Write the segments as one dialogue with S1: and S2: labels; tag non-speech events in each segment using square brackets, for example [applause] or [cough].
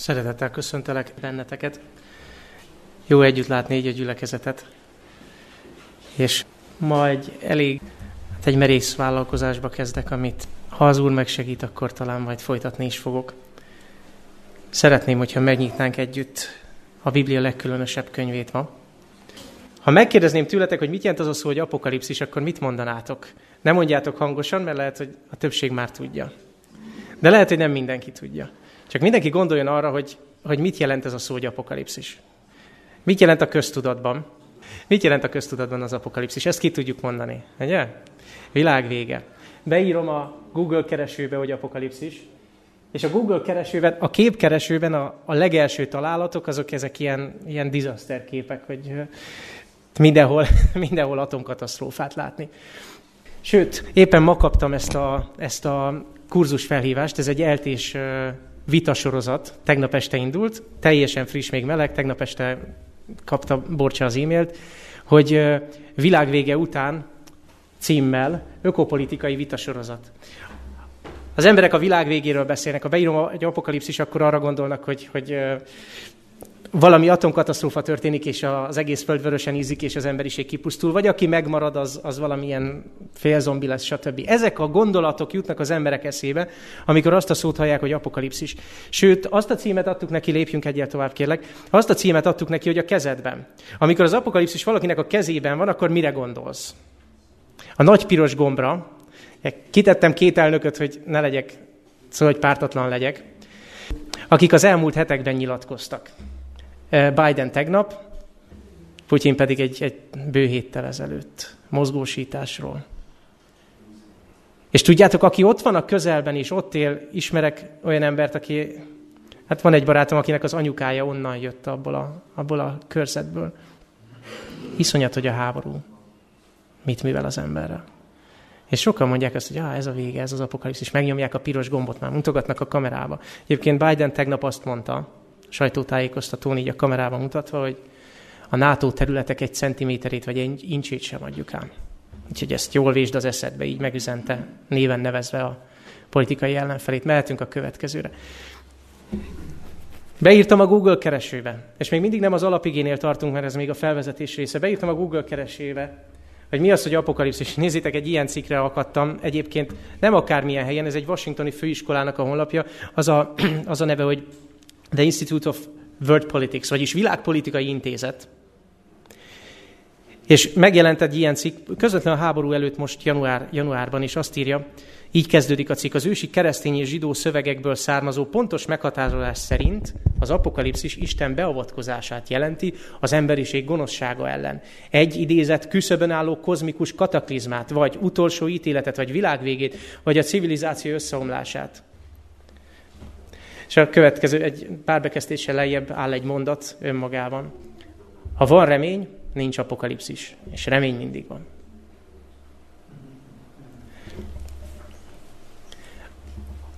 S1: Szeretettel köszöntelek benneteket. Jó együtt látni így a gyülekezetet. És ma egy elég, hát egy merész vállalkozásba kezdek, amit ha az Úr megsegít, akkor talán majd folytatni is fogok. Szeretném, hogyha megnyitnánk együtt a Biblia legkülönösebb könyvét ma. Ha megkérdezném tőletek, hogy mit jelent az a szó, hogy apokalipszis, akkor mit mondanátok? Nem mondjátok hangosan, mert lehet, hogy a többség már tudja. De lehet, hogy nem mindenki tudja. Csak mindenki gondoljon arra, hogy, hogy mit jelent ez a szó, hogy apokalipszis. Mit jelent a köztudatban? Mit jelent a köztudatban az apokalipszis? Ezt ki tudjuk mondani, ugye? Világ vége. Beírom a Google keresőbe, hogy apokalipszis, és a Google keresőben, a képkeresőben a, a legelső találatok, azok ezek ilyen, ilyen disaster képek, hogy mindenhol, [laughs] mindenhol atomkatasztrófát látni. Sőt, éppen ma kaptam ezt a, ezt a kurzus felhívást, ez egy eltés vitasorozat, tegnap este indult, teljesen friss, még meleg, tegnap este kapta Borcsa az e-mailt, hogy világvége után címmel ökopolitikai vitasorozat. Az emberek a világ végéről beszélnek. Ha beírom egy apokalipszis, akkor arra gondolnak, hogy, hogy valami atomkatasztrófa történik, és az egész föld vörösen ízik, és az emberiség kipusztul, vagy aki megmarad, az, az valamilyen félzombi lesz, stb. Ezek a gondolatok jutnak az emberek eszébe, amikor azt a szót hallják, hogy apokalipszis. Sőt, azt a címet adtuk neki, lépjünk egyet tovább, kérlek, azt a címet adtuk neki, hogy a kezedben. Amikor az apokalipszis valakinek a kezében van, akkor mire gondolsz? A nagy piros gombra, kitettem két elnököt, hogy ne legyek, szóval, hogy pártatlan legyek, akik az elmúlt hetekben nyilatkoztak. Biden tegnap, Putyin pedig egy, egy bő héttel ezelőtt mozgósításról. És tudjátok, aki ott van a közelben és ott él, ismerek olyan embert, aki, hát van egy barátom, akinek az anyukája onnan jött abból a, abból a körzetből. Iszonyat, hogy a háború mit művel az emberrel. És sokan mondják azt, hogy ah, ez a vége, ez az apokalipszis, megnyomják a piros gombot már, mutogatnak a kamerába. Egyébként Biden tegnap azt mondta, sajtótájékoztatón így a kamerában mutatva, hogy a NATO területek egy centiméterét vagy egy incsét sem adjuk ám. Úgyhogy ezt jól vésd az eszedbe, így megüzente, néven nevezve a politikai ellenfelét. Mehetünk a következőre. Beírtam a Google keresőbe, és még mindig nem az alapigénél tartunk, mert ez még a felvezetés része. Beírtam a Google keresőbe, hogy mi az, hogy apokalipszis. Nézzétek, egy ilyen cikkre akadtam. Egyébként nem akármilyen helyen, ez egy washingtoni főiskolának a honlapja. Az a, [clears throat] az a neve, hogy The Institute of World Politics, vagyis Világpolitikai Intézet. És megjelent egy ilyen cikk, közvetlenül a háború előtt most január, januárban, és azt írja, így kezdődik a cikk, az ősi keresztény és zsidó szövegekből származó pontos meghatározás szerint az apokalipszis Isten beavatkozását jelenti az emberiség gonoszsága ellen. Egy idézet küszöbön álló kozmikus kataklizmát, vagy utolsó ítéletet, vagy világvégét, vagy a civilizáció összeomlását. És a következő, egy pár bekezdéssel lejjebb áll egy mondat önmagában. Ha van remény, nincs apokalipszis, és remény mindig van.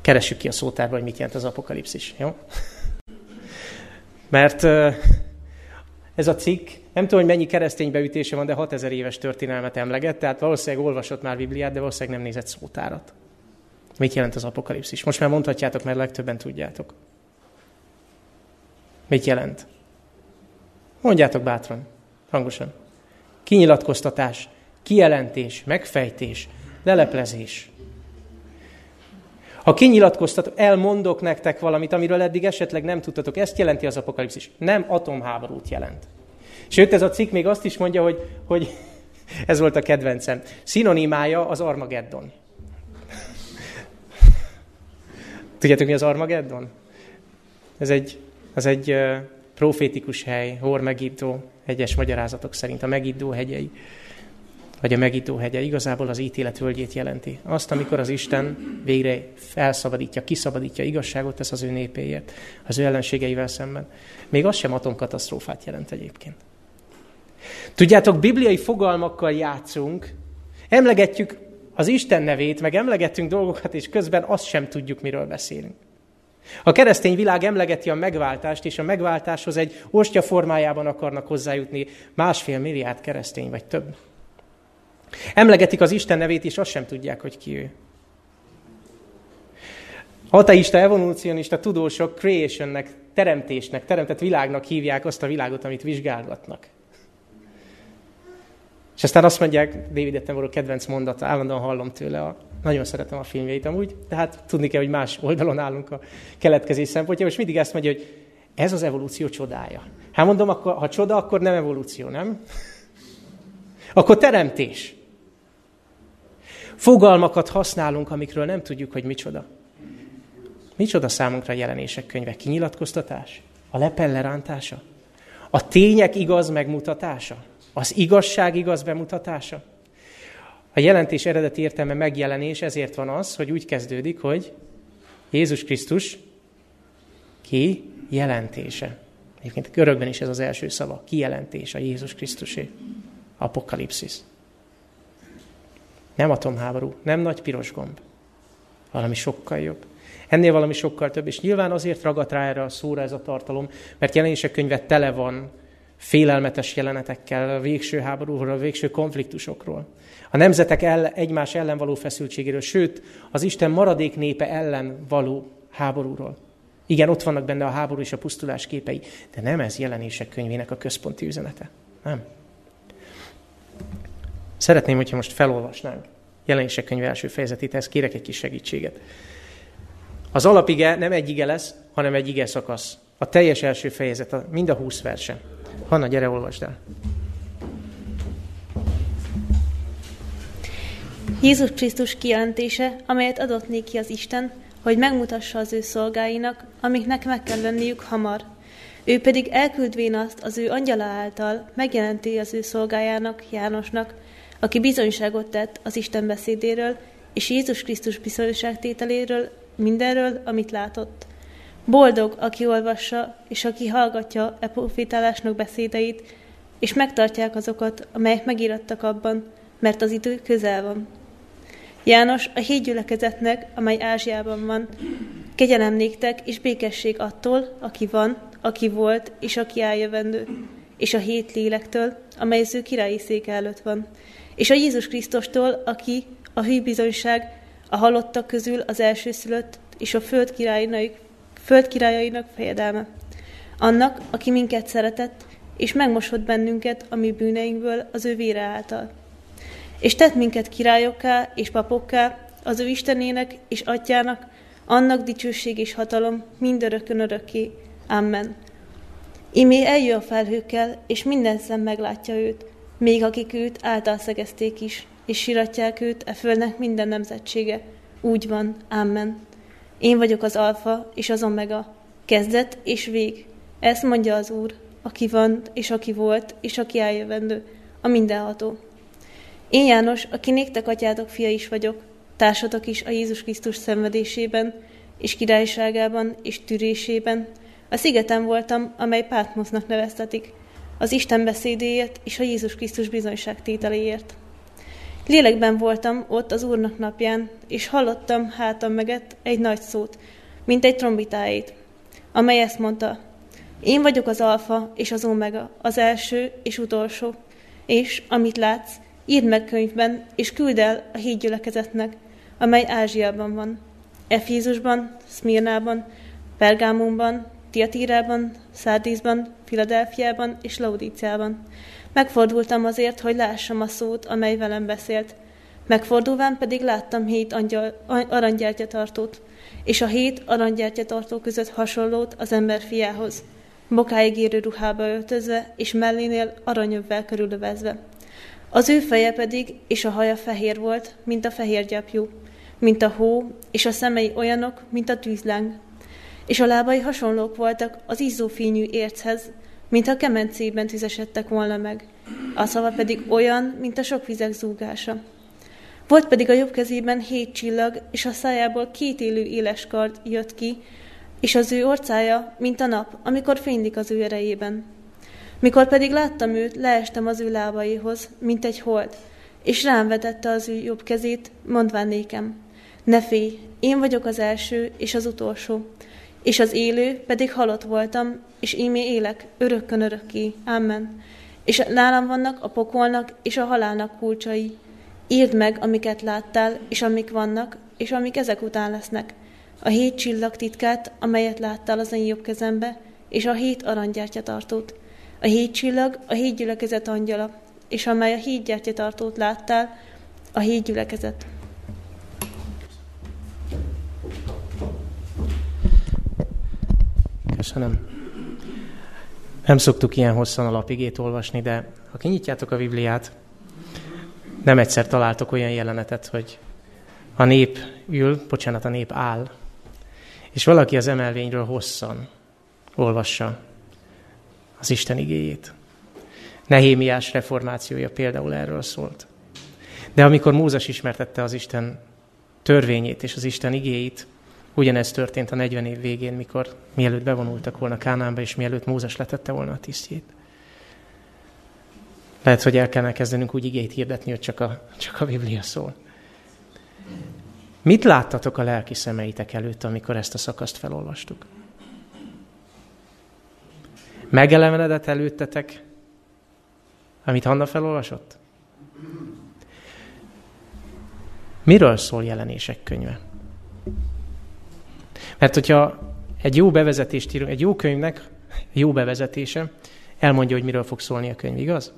S1: Keressük ki a szótárba, hogy mit jelent az apokalipszis, jó? Mert ez a cikk, nem tudom, hogy mennyi keresztény beütése van, de 6000 éves történelmet emleget, tehát valószínűleg olvasott már Bibliát, de valószínűleg nem nézett szótárat. Mit jelent az apokalipszis? Most már mondhatjátok, mert legtöbben tudjátok. Mit jelent? Mondjátok bátran, hangosan. Kinyilatkoztatás, kijelentés, megfejtés, leleplezés. Ha kinyilatkoztatok, elmondok nektek valamit, amiről eddig esetleg nem tudtatok, ezt jelenti az apokalipszis. Nem atomháborút jelent. Sőt, ez a cikk még azt is mondja, hogy, hogy [laughs] ez volt a kedvencem. Szinonimája az Armageddon. Tudjátok, mi az Armageddon? Ez egy, az egy uh, profétikus hely, Hor Megiddó, egyes magyarázatok szerint, a Megiddó hegyei, vagy a Megiddó hegye, igazából az ítélet völgyét jelenti. Azt, amikor az Isten végre felszabadítja, kiszabadítja igazságot tesz az ő népéért, az ő ellenségeivel szemben. Még az sem atomkatasztrófát jelent egyébként. Tudjátok, bibliai fogalmakkal játszunk, emlegetjük az Isten nevét, meg emlegetünk dolgokat, és közben azt sem tudjuk, miről beszélünk. A keresztény világ emlegeti a megváltást, és a megváltáshoz egy ostya formájában akarnak hozzájutni másfél milliárd keresztény, vagy több. Emlegetik az Isten nevét, és azt sem tudják, hogy ki ő. Ateista, evolúcionista tudósok creationnek teremtésnek, teremtett világnak hívják azt a világot, amit vizsgálgatnak. És aztán azt mondják, David Attenborough kedvenc mondata, állandóan hallom tőle, a, nagyon szeretem a filmjeit amúgy, de hát tudni kell, hogy más oldalon állunk a keletkezés szempontjából, és mindig ezt mondja, hogy ez az evolúció csodája. Hát mondom, akkor, ha csoda, akkor nem evolúció, nem? Akkor teremtés. Fogalmakat használunk, amikről nem tudjuk, hogy micsoda. Micsoda számunkra a jelenések könyve? Kinyilatkoztatás? A lepel lerántása? A tények igaz megmutatása? Az igazság igaz bemutatása? A jelentés eredeti értelme megjelenés, ezért van az, hogy úgy kezdődik, hogy Jézus Krisztus ki jelentése. Egyébként görögben is ez az első szava, kijelentés a Jézus Krisztusé. Apokalipszis. Nem atomháború, nem nagy piros gomb. Valami sokkal jobb. Ennél valami sokkal több, és nyilván azért ragadt rá erre a szóra ez a tartalom, mert jelenések könyve tele van félelmetes jelenetekkel, a végső háborúról, a végső konfliktusokról. A nemzetek el, egymás ellen való feszültségéről, sőt, az Isten maradék népe ellen való háborúról. Igen, ott vannak benne a háború és a pusztulás képei, de nem ez jelenések könyvének a központi üzenete. Nem. Szeretném, hogyha most felolvasnánk jelenések könyve első fejezetét, ehhez kérek egy kis segítséget. Az alapige nem egy ige lesz, hanem egy ige szakasz. A teljes első fejezet, mind a húsz verse. Hanna, gyere, olvasd el.
S2: Jézus Krisztus kijelentése, amelyet adott néki az Isten, hogy megmutassa az ő szolgáinak, amiknek meg kell lenniük hamar. Ő pedig elküldvén azt az ő angyala által megjelenti az ő szolgájának, Jánosnak, aki bizonyságot tett az Isten beszédéről, és Jézus Krisztus bizonyságtételéről, mindenről, amit látott. Boldog, aki olvassa, és aki hallgatja e profétálásnak beszédeit, és megtartják azokat, amelyek megírattak abban, mert az idő közel van. János a hét gyülekezetnek, amely Ázsiában van, kegyelem néktek és békesség attól, aki van, aki volt, és aki eljövendő, és a hét lélektől, amely az ő királyi szék előtt van, és a Jézus Krisztustól, aki a hűbizonyság, a halottak közül az elsőszülött, és a föld királyainak, föld királyainak fejedelme. Annak, aki minket szeretett, és megmosott bennünket a mi bűneinkből az ő vére által és tett minket királyokká és papokká, az ő Istenének és atyának, annak dicsőség és hatalom mindörökön örökké. Amen. Imé eljön a felhőkkel, és minden szem meglátja őt, még akik őt által szegezték is, és siratják őt e földnek minden nemzetsége. Úgy van. Amen. Én vagyok az alfa és az omega, kezdet és vég. Ezt mondja az Úr, aki van, és aki volt, és aki eljövendő, a mindenható. Én János, aki néktek atyátok fia is vagyok, társatok is a Jézus Krisztus szenvedésében, és királyságában, és tűrésében. A szigeten voltam, amely Pátmosznak neveztetik, az Isten beszédéért és a Jézus Krisztus bizonyságtételéért. Lélekben voltam ott az Úrnak napján, és hallottam hátam meget egy nagy szót, mint egy trombitáit, amely ezt mondta, én vagyok az alfa és az omega, az első és utolsó, és amit látsz, írd meg könyvben, és küld el a híd gyülekezetnek, amely Ázsiában van. Efézusban, Szmirnában, Pergámonban, Tiatírában, Szárdízban, Filadelfiában és Laudíciában. Megfordultam azért, hogy lássam a szót, amely velem beszélt. Megfordulván pedig láttam hét angyal, aranygyertyatartót, és a hét aranygyertyatartó között hasonlót az ember fiához, bokáig érő ruhába öltözve, és mellénél aranyövvel körülövezve. Az ő feje pedig és a haja fehér volt, mint a fehér gyapjú, mint a hó, és a szemei olyanok, mint a tűzláng. És a lábai hasonlók voltak az izzófényű érchez, mint a kemencében tüzesedtek volna meg. A szava pedig olyan, mint a sok vizek zúgása. Volt pedig a jobb kezében hét csillag, és a szájából két élő éles kard jött ki, és az ő orcája, mint a nap, amikor fénylik az ő erejében. Mikor pedig láttam őt, leestem az ő lábaihoz, mint egy hold, és rám vetette az ő jobb kezét, mondván nékem, ne félj, én vagyok az első és az utolsó, és az élő, pedig halott voltam, és ímé élek, örökkön örökké. Amen. És nálam vannak a pokolnak és a halálnak kulcsai. Írd meg, amiket láttál, és amik vannak, és amik ezek után lesznek. a hét csillag titkát, amelyet láttál az én jobb kezembe, és a hét aranygyertyatartót. A hét csillag a hét gyülekezet angyala, és amely a hét gyertyatartót láttál, a hét gyülekezet.
S1: Köszönöm. Nem szoktuk ilyen hosszan a lapigét olvasni, de ha kinyitjátok a Bibliát, nem egyszer találtok olyan jelenetet, hogy a nép ül, bocsánat, a nép áll, és valaki az emelvényről hosszan olvassa az Isten igéjét. Nehémiás reformációja például erről szólt. De amikor Mózes ismertette az Isten törvényét és az Isten igéit, ugyanez történt a 40 év végén, mikor mielőtt bevonultak volna Kánánba, és mielőtt Mózes letette volna a tisztjét. Lehet, hogy el kellene kezdenünk úgy igét hirdetni, hogy csak a, csak a Biblia szól. Mit láttatok a lelki szemeitek előtt, amikor ezt a szakaszt felolvastuk? Megelevenedett előttetek, amit Hanna felolvasott? Miről szól jelenések könyve? Mert hogyha egy jó bevezetést írunk, egy jó könyvnek jó bevezetése elmondja, hogy miről fog szólni a könyv, igaz?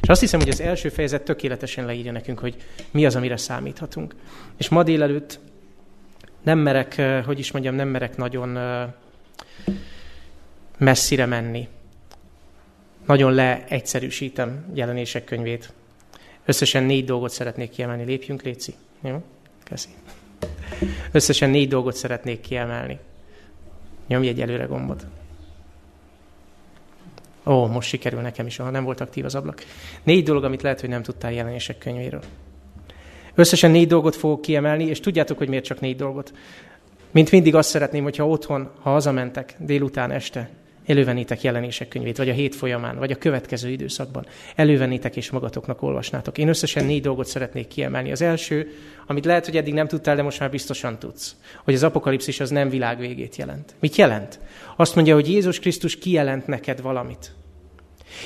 S1: És azt hiszem, hogy az első fejezet tökéletesen leírja nekünk, hogy mi az, amire számíthatunk. És ma délelőtt nem merek, hogy is mondjam, nem merek nagyon messzire menni. Nagyon leegyszerűsítem jelenések könyvét. Összesen négy dolgot szeretnék kiemelni. Lépjünk, Léci. Jó? Köszi. Összesen négy dolgot szeretnék kiemelni. Nyomj egy előre gombot. Ó, most sikerül nekem is, ha nem volt aktív az ablak. Négy dolog, amit lehet, hogy nem tudtál jelenések könyvéről. Összesen négy dolgot fogok kiemelni, és tudjátok, hogy miért csak négy dolgot. Mint mindig azt szeretném, hogyha otthon, ha hazamentek délután, este, elővenítek jelenések könyvét, vagy a hét folyamán, vagy a következő időszakban. Elővenítek és magatoknak olvasnátok. Én összesen négy dolgot szeretnék kiemelni. Az első, amit lehet, hogy eddig nem tudtál, de most már biztosan tudsz, hogy az apokalipszis az nem világ végét jelent. Mit jelent? Azt mondja, hogy Jézus Krisztus kijelent neked valamit.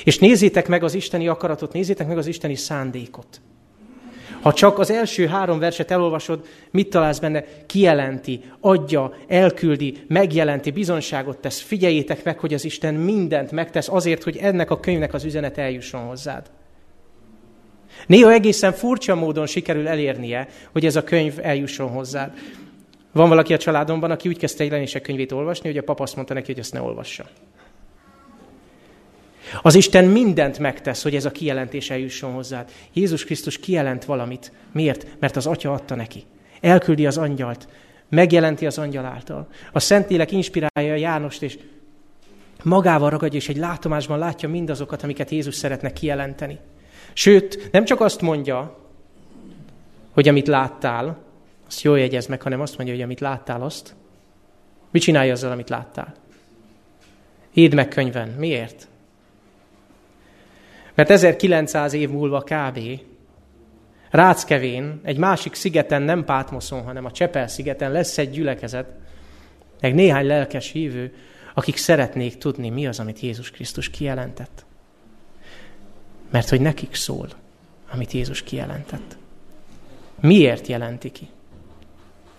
S1: És nézzétek meg az isteni akaratot, nézzétek meg az isteni szándékot. Ha csak az első három verset elolvasod, mit találsz benne? Kijelenti, adja, elküldi, megjelenti, bizonságot tesz. Figyeljétek meg, hogy az Isten mindent megtesz azért, hogy ennek a könyvnek az üzenet eljusson hozzád. Néha egészen furcsa módon sikerül elérnie, hogy ez a könyv eljusson hozzád. Van valaki a családomban, aki úgy kezdte jelenések könyvét olvasni, hogy a papa azt mondta neki, hogy ezt ne olvassa. Az Isten mindent megtesz, hogy ez a kijelentés eljusson hozzád. Jézus Krisztus kijelent valamit. Miért? Mert az Atya adta neki. Elküldi az angyalt, megjelenti az angyal által. A Szentlélek inspirálja Jánost, és magával ragadja, és egy látomásban látja mindazokat, amiket Jézus szeretne kijelenteni. Sőt, nem csak azt mondja, hogy amit láttál, azt jól jegyez meg, hanem azt mondja, hogy amit láttál, azt. Mit csinálja azzal, amit láttál? Írd meg könyven. Miért? Mert 1900 év múlva kb. Ráckevén, egy másik szigeten, nem Pátmoszon, hanem a Csepel szigeten lesz egy gyülekezet, meg néhány lelkes hívő, akik szeretnék tudni, mi az, amit Jézus Krisztus kijelentett. Mert hogy nekik szól, amit Jézus kijelentett. Miért jelenti ki?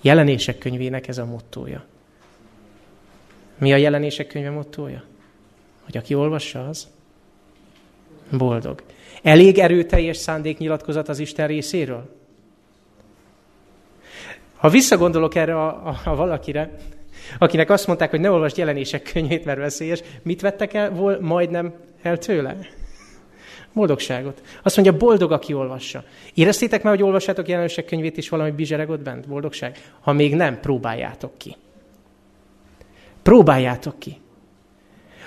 S1: Jelenések könyvének ez a mottója. Mi a jelenések könyve mottója? Hogy aki olvassa, az boldog. Elég erőteljes szándéknyilatkozat az Isten részéről? Ha visszagondolok erre a, a, a valakire, akinek azt mondták, hogy ne olvasd jelenések könyvét, mert veszélyes, mit vettek el vol, majdnem el tőle? Boldogságot. Azt mondja, boldog, aki olvassa. Éreztétek már, hogy olvassátok jelenések könyvét, és valami bizseregott bent? Boldogság? Ha még nem, próbáljátok ki. Próbáljátok ki.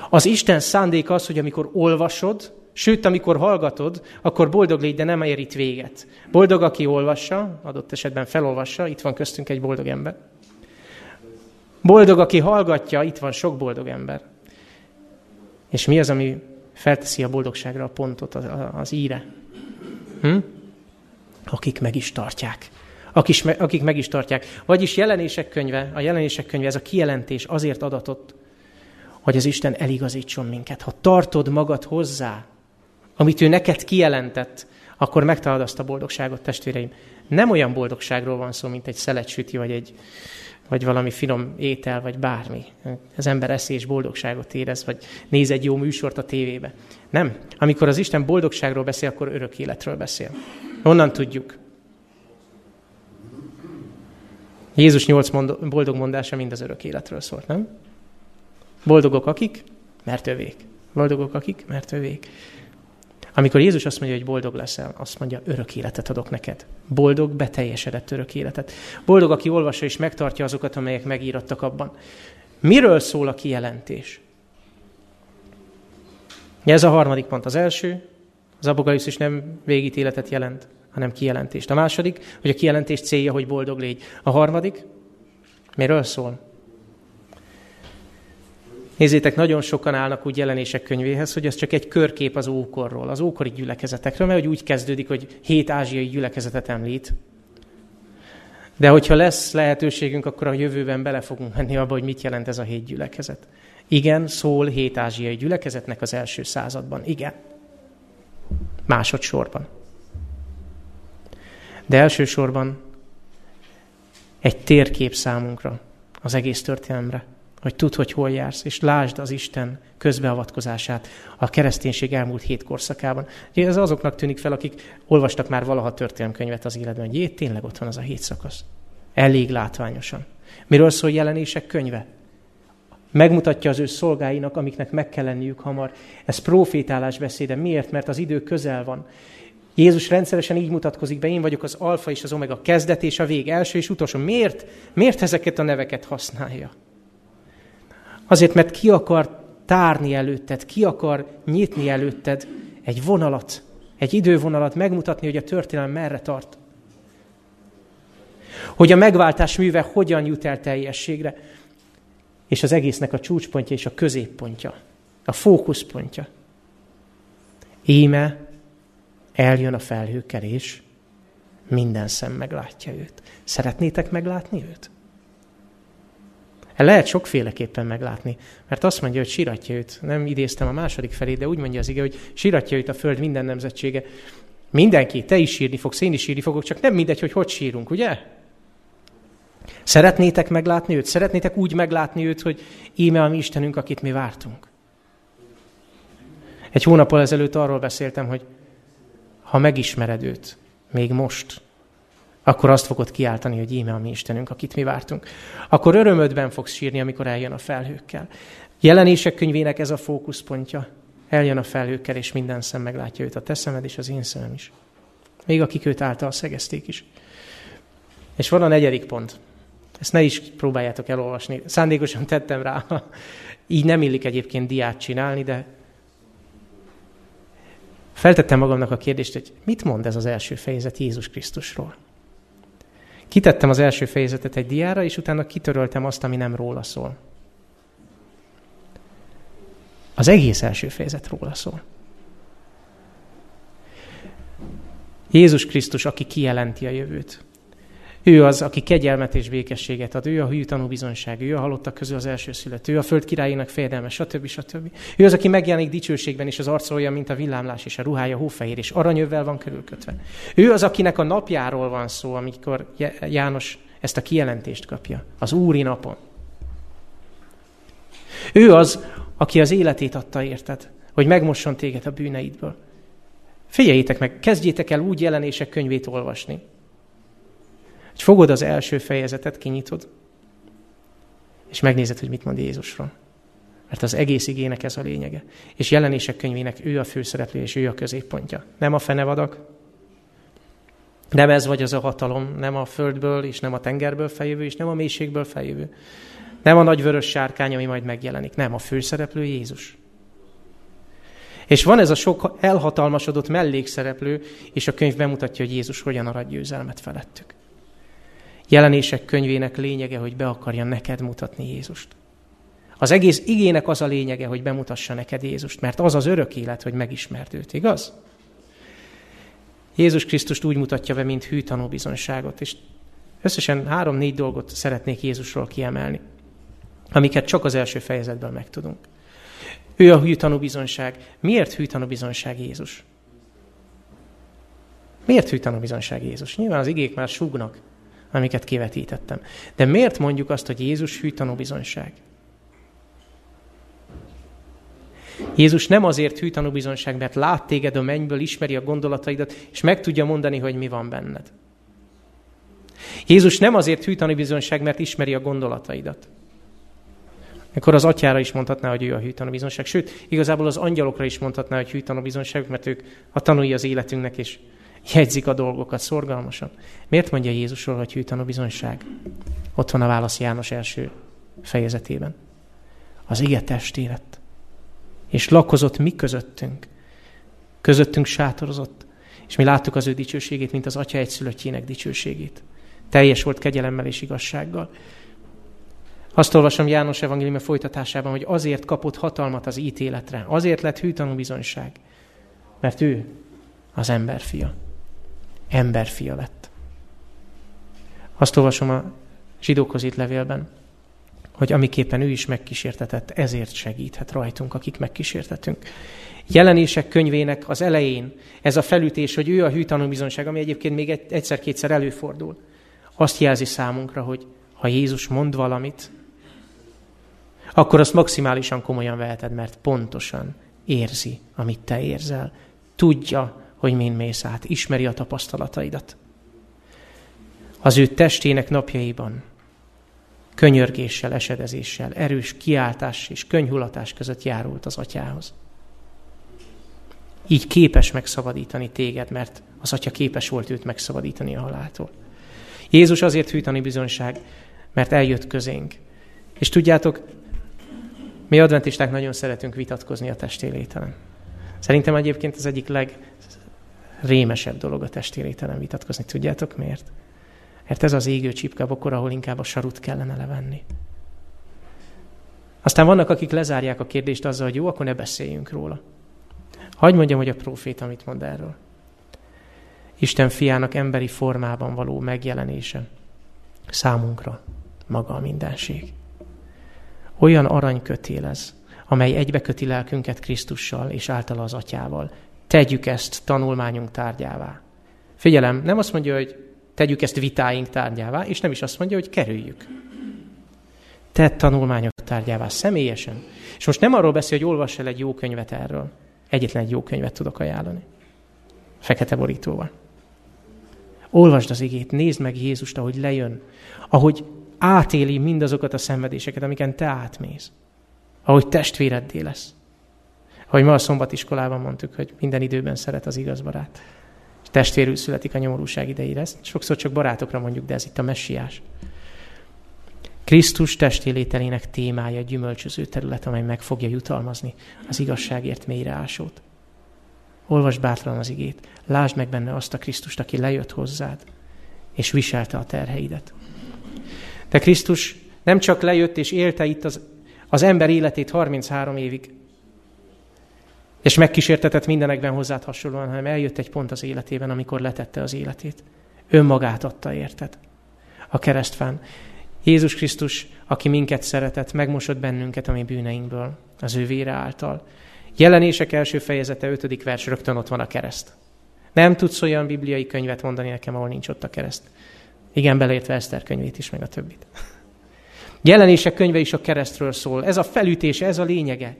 S1: Az Isten szándék az, hogy amikor olvasod, Sőt, amikor hallgatod, akkor boldog légy, de nem ér itt véget. Boldog, aki olvassa, adott esetben felolvassa, itt van köztünk egy boldog ember. Boldog, aki hallgatja, itt van sok boldog ember. És mi az, ami felteszi a boldogságra a pontot, az, az íre? Hm? Akik meg is tartják. Akik, akik meg is tartják. Vagyis jelenések könyve, a jelenések könyve, ez a kijelentés azért adatott, hogy az Isten eligazítson minket. Ha tartod magad hozzá, amit ő neked kijelentett, akkor megtalad azt a boldogságot, testvéreim. Nem olyan boldogságról van szó, mint egy szelecsüti, vagy egy vagy valami finom étel, vagy bármi. Az ember eszi és boldogságot érez, vagy néz egy jó műsort a tévébe. Nem. Amikor az Isten boldogságról beszél, akkor örök életről beszél. Honnan tudjuk? Jézus nyolc mond- boldog mondása mind az örök életről szólt, nem? Boldogok akik? Mert övék. Boldogok akik? Mert övék. Amikor Jézus azt mondja, hogy boldog leszel, azt mondja, örök életet adok neked. Boldog, beteljesedett örök életet. Boldog, aki olvassa és megtartja azokat, amelyek megírattak abban. Miről szól a kijelentés? Ez a harmadik pont. Az első, az apokalipszis nem végítéletet jelent, hanem kijelentést. A második, hogy a kijelentés célja, hogy boldog légy. A harmadik, miről szól? Nézzétek, nagyon sokan állnak úgy jelenések könyvéhez, hogy ez csak egy körkép az ókorról, az ókori gyülekezetekről, mert hogy úgy kezdődik, hogy hét ázsiai gyülekezetet említ. De hogyha lesz lehetőségünk, akkor a jövőben bele fogunk menni abba, hogy mit jelent ez a hét gyülekezet. Igen, szól hét ázsiai gyülekezetnek az első században. Igen. Másodszorban. De elsősorban egy térkép számunkra, az egész történelemre hogy tudd, hogy hol jársz, és lásd az Isten közbeavatkozását a kereszténység elmúlt hét korszakában. Ez azoknak tűnik fel, akik olvastak már valaha történelmkönyvet az életben, hogy jé, tényleg ott van az a hét szakasz. Elég látványosan. Miről szól jelenések könyve? Megmutatja az ő szolgáinak, amiknek meg kell lenniük hamar. Ez profétálás beszéde. Miért? Mert az idő közel van. Jézus rendszeresen így mutatkozik be, én vagyok az alfa és az omega, kezdet és a vég, első és utolsó. Miért? Miért ezeket a neveket használja? Azért, mert ki akar tárni előtted, ki akar nyitni előtted egy vonalat, egy idővonalat, megmutatni, hogy a történelem merre tart. Hogy a megváltás műve hogyan jut el teljességre. És az egésznek a csúcspontja és a középpontja, a fókuszpontja. Íme eljön a felhőkkel, és minden szem meglátja őt. Szeretnétek meglátni őt? Lehet sokféleképpen meglátni, mert azt mondja, hogy siratja őt. Nem idéztem a második felét, de úgy mondja az ige, hogy siratja őt a föld minden nemzetsége. Mindenki, te is sírni fogsz, én is sírni fogok, csak nem mindegy, hogy hogy sírunk, ugye? Szeretnétek meglátni őt? Szeretnétek úgy meglátni őt, hogy íme a mi Istenünk, akit mi vártunk? Egy hónappal ezelőtt arról beszéltem, hogy ha megismered őt, még most, akkor azt fogod kiáltani, hogy íme a mi Istenünk, akit mi vártunk. Akkor örömödben fogsz sírni, amikor eljön a felhőkkel. Jelenések könyvének ez a fókuszpontja. Eljön a felhőkkel, és minden szem meglátja őt, a te szemed és az én szemem is. Még akik őt által szegezték is. És van a negyedik pont. Ezt ne is próbáljátok elolvasni. Szándékosan tettem rá. [laughs] Így nem illik egyébként diát csinálni, de feltettem magamnak a kérdést, hogy mit mond ez az első fejezet Jézus Krisztusról? Kitettem az első fejezetet egy diára, és utána kitöröltem azt, ami nem róla szól. Az egész első fejezet róla szól. Jézus Krisztus, aki kijelenti a jövőt. Ő az, aki kegyelmet és békességet ad, ő a hű tanúbizonyság, ő a halottak közül az első szület, ő a föld királyének fejedelme, stb. stb. Ő az, aki megjelenik dicsőségben, és az arca olyan, mint a villámlás, és a ruhája hófehér, és aranyövvel van körülkötve. Ő az, akinek a napjáról van szó, amikor János ezt a kijelentést kapja, az Úri napon. Ő az, aki az életét adta érted, hogy megmosson téged a bűneidből. Figyeljétek meg, kezdjétek el úgy jelenések könyvét olvasni, hogy fogod az első fejezetet, kinyitod, és megnézed, hogy mit mond Jézusról. Mert az egész igének ez a lényege. És jelenések könyvének ő a főszereplő, és ő a középpontja. Nem a fenevadak, nem ez vagy az a hatalom, nem a földből, és nem a tengerből feljövő, és nem a mélységből feljövő. Nem a nagy vörös sárkány, ami majd megjelenik. Nem, a főszereplő Jézus. És van ez a sok elhatalmasodott mellékszereplő, és a könyv bemutatja, hogy Jézus hogyan arad győzelmet felettük. Jelenések könyvének lényege, hogy be akarja neked mutatni Jézust. Az egész igének az a lényege, hogy bemutassa neked Jézust, mert az az örök élet, hogy megismerd őt, igaz? Jézus Krisztust úgy mutatja be, mint hű tanúbizonságot, és összesen három-négy dolgot szeretnék Jézusról kiemelni, amiket csak az első fejezetben megtudunk. Ő a hű tanúbizonság. Miért hű tanúbizonság Jézus? Miért hű tanúbizonyság Jézus? Nyilván az igék már súgnak, amiket kivetítettem. De miért mondjuk azt, hogy Jézus hű tanúbizonyság? Jézus nem azért hű tanúbizonyság, mert lát téged a mennyből, ismeri a gondolataidat, és meg tudja mondani, hogy mi van benned. Jézus nem azért hű tanúbizonyság, mert ismeri a gondolataidat. Akkor az atyára is mondhatná, hogy ő a hű tanúbizonyság. Sőt, igazából az angyalokra is mondhatná, hogy hű tanúbizonyság, mert ők a tanúi az életünknek, és jegyzik a dolgokat szorgalmasan. Miért mondja Jézusról, hogy hű tanúbizonyság? Ott van a válasz János első fejezetében. Az ige testé és lakozott mi közöttünk. Közöttünk sátorozott, és mi láttuk az ő dicsőségét, mint az atya egyszülöttjének dicsőségét. Teljes volt kegyelemmel és igazsággal. Azt olvasom János evangélium folytatásában, hogy azért kapott hatalmat az ítéletre, azért lett hű bizonyság, mert ő az emberfia. Emberfia lett. Azt olvasom a zsidókhoz itt levélben, hogy amiképpen ő is megkísértetett, ezért segíthet rajtunk, akik megkísértetünk. Jelenések könyvének az elején ez a felütés, hogy ő a hű tanúbizonyság, ami egyébként még egyszer-kétszer előfordul, azt jelzi számunkra, hogy ha Jézus mond valamit, akkor azt maximálisan komolyan veheted, mert pontosan érzi, amit te érzel. Tudja, hogy min mész át, ismeri a tapasztalataidat. Az ő testének napjaiban könyörgéssel, esedezéssel, erős kiáltás és könyhulatás között járult az atyához. Így képes megszabadítani téged, mert az atya képes volt őt megszabadítani a haláltól. Jézus azért hűtani bizonyság, mert eljött közénk. És tudjátok, mi adventisták nagyon szeretünk vitatkozni a testélételen. Szerintem egyébként az egyik legrémesebb dolog a testélételen vitatkozni. Tudjátok miért? Mert ez az égő csipkabokor, ahol inkább a sarut kellene levenni. Aztán vannak, akik lezárják a kérdést azzal, hogy jó, akkor ne beszéljünk róla. Hagy mondjam, hogy a profét, amit mond erről. Isten fiának emberi formában való megjelenése számunkra maga a mindenség. Olyan aranykötél ez, amely egybeköti lelkünket Krisztussal és általa az atyával. Tegyük ezt tanulmányunk tárgyává. Figyelem, nem azt mondja, hogy tegyük ezt vitáink tárgyává, és nem is azt mondja, hogy kerüljük. Tedd tanulmányok tárgyává személyesen. És most nem arról beszél, hogy olvass el egy jó könyvet erről. Egyetlen egy jó könyvet tudok ajánlani. Fekete borítóval. Olvasd az igét, nézd meg Jézust, ahogy lejön, ahogy átéli mindazokat a szenvedéseket, amiken te átmész. Ahogy testvéreddé lesz. Ahogy ma a szombatiskolában mondtuk, hogy minden időben szeret az igaz barát. És testvérül születik a nyomorúság idejére. Ezt sokszor csak barátokra mondjuk, de ez itt a messiás. Krisztus testélételének témája gyümölcsöző terület, amely meg fogja jutalmazni az igazságért mélyre ásót. Olvasd bátran az igét, lásd meg benne azt a Krisztust, aki lejött hozzád, és viselte a terheidet. De Krisztus nem csak lejött és élte itt az, az ember életét 33 évig, és megkísértetett mindenekben hozzád hasonlóan, hanem eljött egy pont az életében, amikor letette az életét. Önmagát adta, érted? A keresztfán. Jézus Krisztus, aki minket szeretett, megmosott bennünket a mi bűneinkből, az ő vére által. Jelenések első fejezete, ötödik vers, rögtön ott van a kereszt. Nem tudsz olyan bibliai könyvet mondani nekem, ahol nincs ott a kereszt. Igen, beleértve Eszter könyvét is, meg a többit. [laughs] Jelenések könyve is a keresztről szól. Ez a felütése, ez a lényege.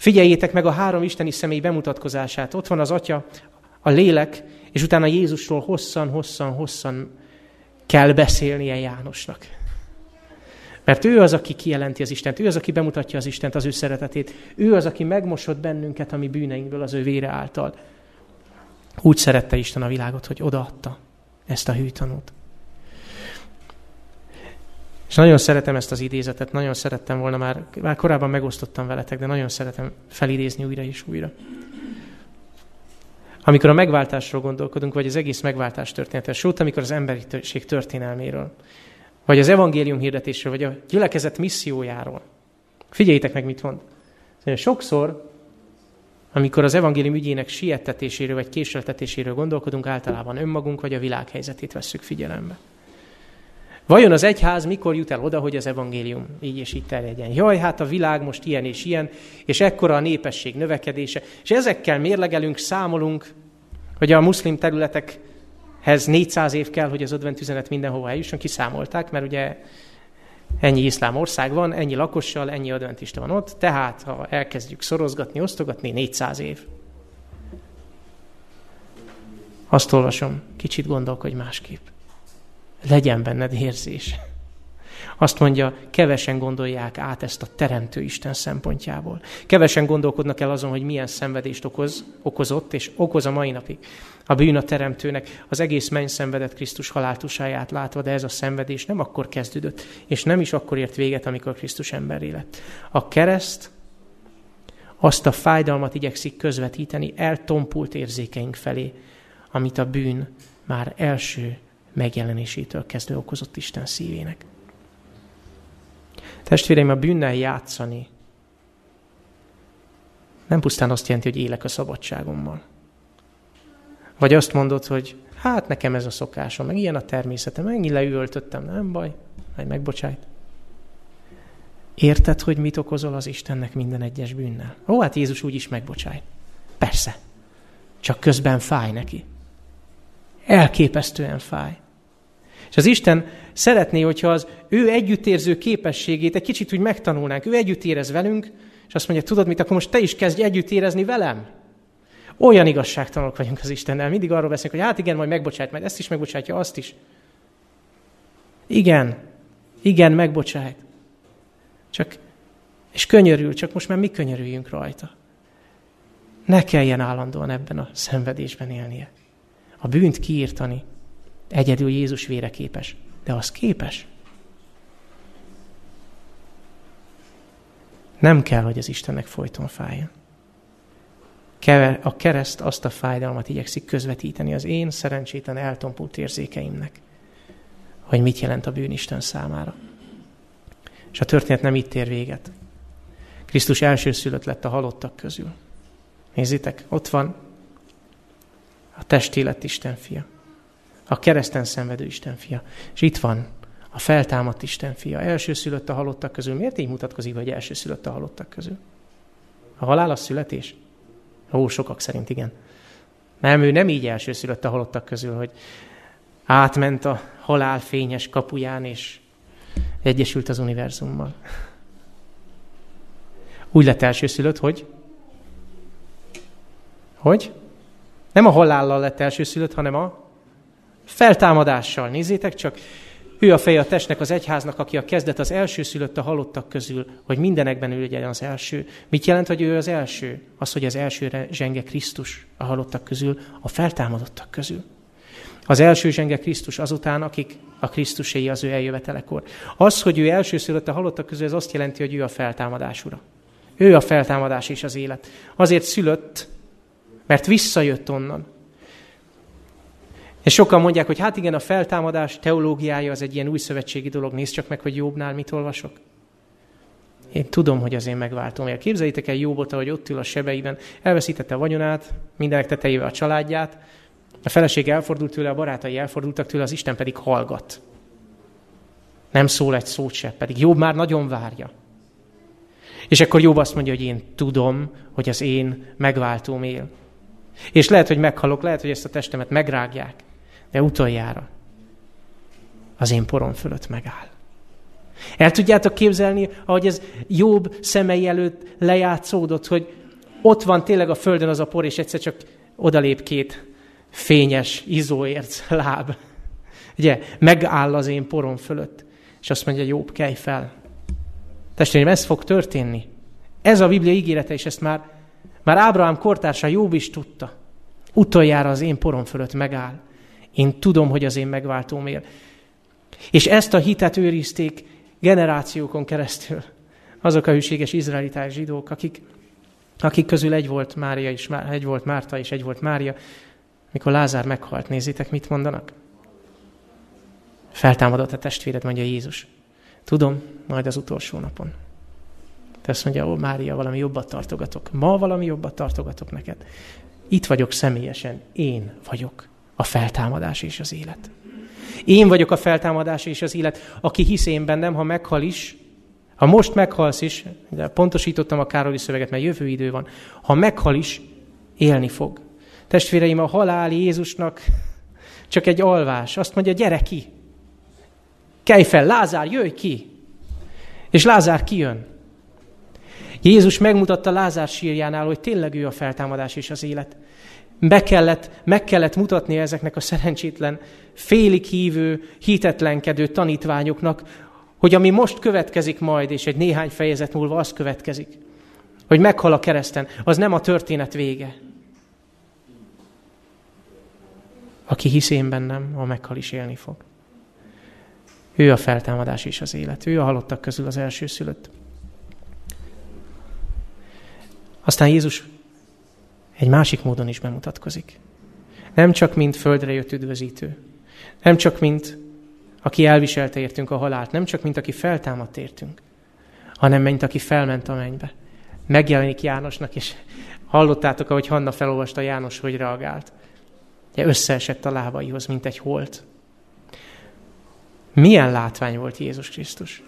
S1: Figyeljétek meg a három isteni személy bemutatkozását. Ott van az Atya, a lélek, és utána Jézusról hosszan, hosszan, hosszan kell beszélnie Jánosnak. Mert ő az, aki kijelenti az Istent, ő az, aki bemutatja az Istent, az ő szeretetét, ő az, aki megmosott bennünket a mi bűneinkből az ő vére által. Úgy szerette Isten a világot, hogy odaadta ezt a hűtanút. És nagyon szeretem ezt az idézetet, nagyon szerettem volna már, már korábban megosztottam veletek, de nagyon szeretem felidézni újra és újra. Amikor a megváltásról gondolkodunk, vagy az egész megváltás történetet, sőt, amikor az emberiség történelméről, vagy az evangélium hirdetésről, vagy a gyülekezet missziójáról. Figyeljétek meg, mit mond. Sokszor, amikor az evangélium ügyének siettetéséről vagy késleltetéséről gondolkodunk, általában önmagunk vagy a világ helyzetét vesszük figyelembe. Vajon az egyház mikor jut el oda, hogy az evangélium így és így terjedjen? Jaj, hát a világ most ilyen és ilyen, és ekkora a népesség növekedése, és ezekkel mérlegelünk, számolunk, hogy a muszlim területek hez 400 év kell, hogy az adventüzenet mindenhova eljusson, kiszámolták, mert ugye ennyi iszlám ország van, ennyi lakossal, ennyi adventista van ott, tehát ha elkezdjük szorozgatni, osztogatni, 400 év. Azt olvasom, kicsit gondolkodj másképp. Legyen benned érzés. Azt mondja, kevesen gondolják át ezt a Teremtő Isten szempontjából. Kevesen gondolkodnak el azon, hogy milyen szenvedést okoz, okozott, és okoz a mai napig. A bűn a Teremtőnek az egész menny szenvedett Krisztus haláltusáját látva, de ez a szenvedés nem akkor kezdődött, és nem is akkor ért véget, amikor Krisztus emberé lett. A kereszt azt a fájdalmat igyekszik közvetíteni eltompult érzékeink felé, amit a bűn már első megjelenésétől kezdve okozott Isten szívének. Testvéreim, a bűnnel játszani nem pusztán azt jelenti, hogy élek a szabadságommal. Vagy azt mondod, hogy hát nekem ez a szokásom, meg ilyen a természetem, ennyi leültöttem, nem baj, majd megbocsájt. Érted, hogy mit okozol az Istennek minden egyes bűnnel? Ó, hát Jézus úgy is megbocsájt. Persze. Csak közben fáj neki. Elképesztően fáj. És az Isten szeretné, hogyha az ő együttérző képességét egy kicsit úgy megtanulnánk. Ő együtt érez velünk, és azt mondja, tudod mit, akkor most te is kezdj együtt érezni velem. Olyan igazságtalanok vagyunk az Istennel. Mindig arról beszélünk, hogy hát igen, majd megbocsájt, majd ezt is megbocsátja, azt is. Igen, igen, megbocsájt. Csak, és könyörül, csak most már mi könyörüljünk rajta. Ne kelljen állandóan ebben a szenvedésben élnie. A bűnt kiírtani, Egyedül Jézus vére képes. De az képes. Nem kell, hogy az Istennek folyton fájjon. A kereszt azt a fájdalmat igyekszik közvetíteni az én szerencsétlen eltompult érzékeimnek, hogy mit jelent a bűn Isten számára. És a történet nem itt ér véget. Krisztus elsőszülött lett a halottak közül. Nézzétek, ott van a testélet Isten fia a kereszten szenvedő Isten fia. És itt van a feltámadt Isten fia. Elsőszülött a halottak közül. Miért így mutatkozik, hogy elsőszülött a halottak közül? A halál a születés? Ó, sokak szerint igen. Nem, ő nem így elsőszülött a halottak közül, hogy átment a halál fényes kapuján, és egyesült az univerzummal. Úgy lett elsőszülött, hogy? Hogy? Nem a halállal lett elsőszülött, hanem a Feltámadással, nézzétek csak, ő a feje a testnek, az egyháznak, aki a kezdet az első szülött a halottak közül, hogy mindenekben ő legyen az első. Mit jelent, hogy ő az első? Az, hogy az elsőre zsenge Krisztus a halottak közül, a feltámadottak közül. Az első zsenge Krisztus azután, akik a Krisztuséi az ő eljövetelekor. Az, hogy ő első szülött a halottak közül, ez azt jelenti, hogy ő a feltámadás ura. Ő a feltámadás és az élet. Azért szülött, mert visszajött onnan. És sokan mondják, hogy hát igen, a feltámadás teológiája az egy ilyen új szövetségi dolog. Nézd csak meg, hogy Jobbnál mit olvasok. Én tudom, hogy az én megváltom. Képzeljétek el Jobbot, hogy ott ül a sebeiben, elveszítette a vagyonát, mindenek tetejével a családját, a feleség elfordult tőle, a barátai elfordultak tőle, az Isten pedig hallgat. Nem szól egy szót se, pedig Jobb már nagyon várja. És akkor Jobb azt mondja, hogy én tudom, hogy az én megváltóm él. És lehet, hogy meghalok, lehet, hogy ezt a testemet megrágják de utoljára az én porom fölött megáll. El tudjátok képzelni, ahogy ez jobb szemei előtt lejátszódott, hogy ott van tényleg a földön az a por, és egyszer csak odalép két fényes, izóérc láb. Ugye, megáll az én porom fölött, és azt mondja, jobb, kelj fel. Testvérem, ez fog történni. Ez a Biblia ígérete, és ezt már, már Ábrahám kortársa Jobb is tudta. Utoljára az én porom fölött megáll. Én tudom, hogy az én megváltóm él. És ezt a hitet őrizték generációkon keresztül. Azok a hűséges izraeliták zsidók, akik, akik közül egy volt Mária és egy volt Márta és egy volt Mária, mikor Lázár meghalt, nézzétek, mit mondanak? Feltámadott a testvéred, mondja Jézus. Tudom, majd az utolsó napon. Te azt mondja, ó, Mária, valami jobbat tartogatok. Ma valami jobbat tartogatok neked. Itt vagyok személyesen. Én vagyok a feltámadás és az élet. Én vagyok a feltámadás és az élet, aki hisz én bennem, ha meghal is, ha most meghalsz is, de pontosítottam a Károli szöveget, mert jövő idő van, ha meghal is, élni fog. Testvéreim, a halál Jézusnak csak egy alvás. Azt mondja, gyere ki. Kelj fel, Lázár, jöjj ki. És Lázár kijön. Jézus megmutatta Lázár sírjánál, hogy tényleg ő a feltámadás és az élet. Be kellett, meg kellett mutatni ezeknek a szerencsétlen, félig hívő, hitetlenkedő tanítványoknak, hogy ami most következik majd, és egy néhány fejezet múlva az következik, hogy meghal a kereszten, az nem a történet vége. Aki hisz én bennem, a meghal is élni fog. Ő a feltámadás és az élet. Ő a halottak közül az első szülött. Aztán Jézus egy másik módon is bemutatkozik. Nem csak mint földre jött üdvözítő, nem csak mint aki elviselte értünk a halált, nem csak mint aki feltámadt értünk, hanem mint aki felment a mennybe. Megjelenik Jánosnak, és hallottátok, ahogy Hanna felolvasta János, hogy reagált. Ugye összeesett a lábaihoz, mint egy holt. Milyen látvány volt Jézus Krisztus?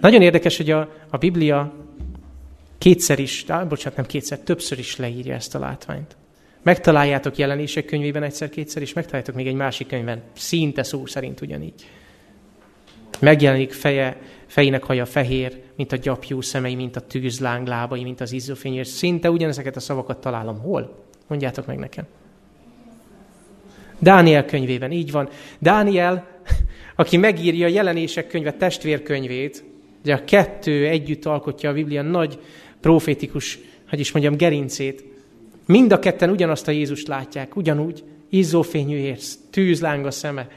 S1: Nagyon érdekes, hogy a, a Biblia kétszer is, á, bocsánat, nem kétszer, többször is leírja ezt a látványt. Megtaláljátok jelenések könyvében egyszer-kétszer, és megtaláljátok még egy másik könyvben, szinte szó szerint ugyanígy. Megjelenik feje, fejének haja fehér, mint a gyapjú szemei, mint a tűzláng lábai, mint az izzófény, és szinte ugyanezeket a szavakat találom. Hol? Mondjátok meg nekem. Dániel könyvében, így van. Dániel, [laughs] aki megírja a jelenések könyve testvérkönyvét, ugye a kettő együtt alkotja a Biblia nagy profétikus, hogy is mondjam, gerincét. Mind a ketten ugyanazt a Jézust látják, ugyanúgy, izzófényű érsz, tűzláng a szeme,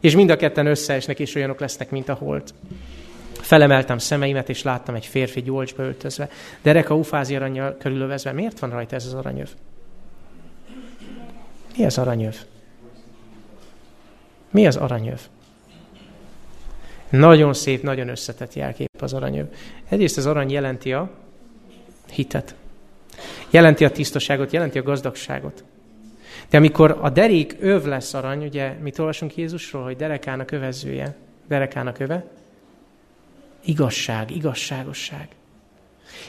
S1: és mind a ketten összeesnek, és olyanok lesznek, mint a holt. Felemeltem szemeimet, és láttam egy férfi gyolcsba öltözve, dereka ufázi aranyjal körülövezve. Miért van rajta ez az aranyöv? Mi az aranyöv? Mi az aranyöv? Nagyon szép, nagyon összetett jelkép az aranyöv. Egyrészt az arany jelenti a hitet. Jelenti a tisztaságot, jelenti a gazdagságot. De amikor a derék öv lesz arany, ugye mit olvasunk Jézusról, hogy derekának övezője, derekának öve? Igazság, igazságosság.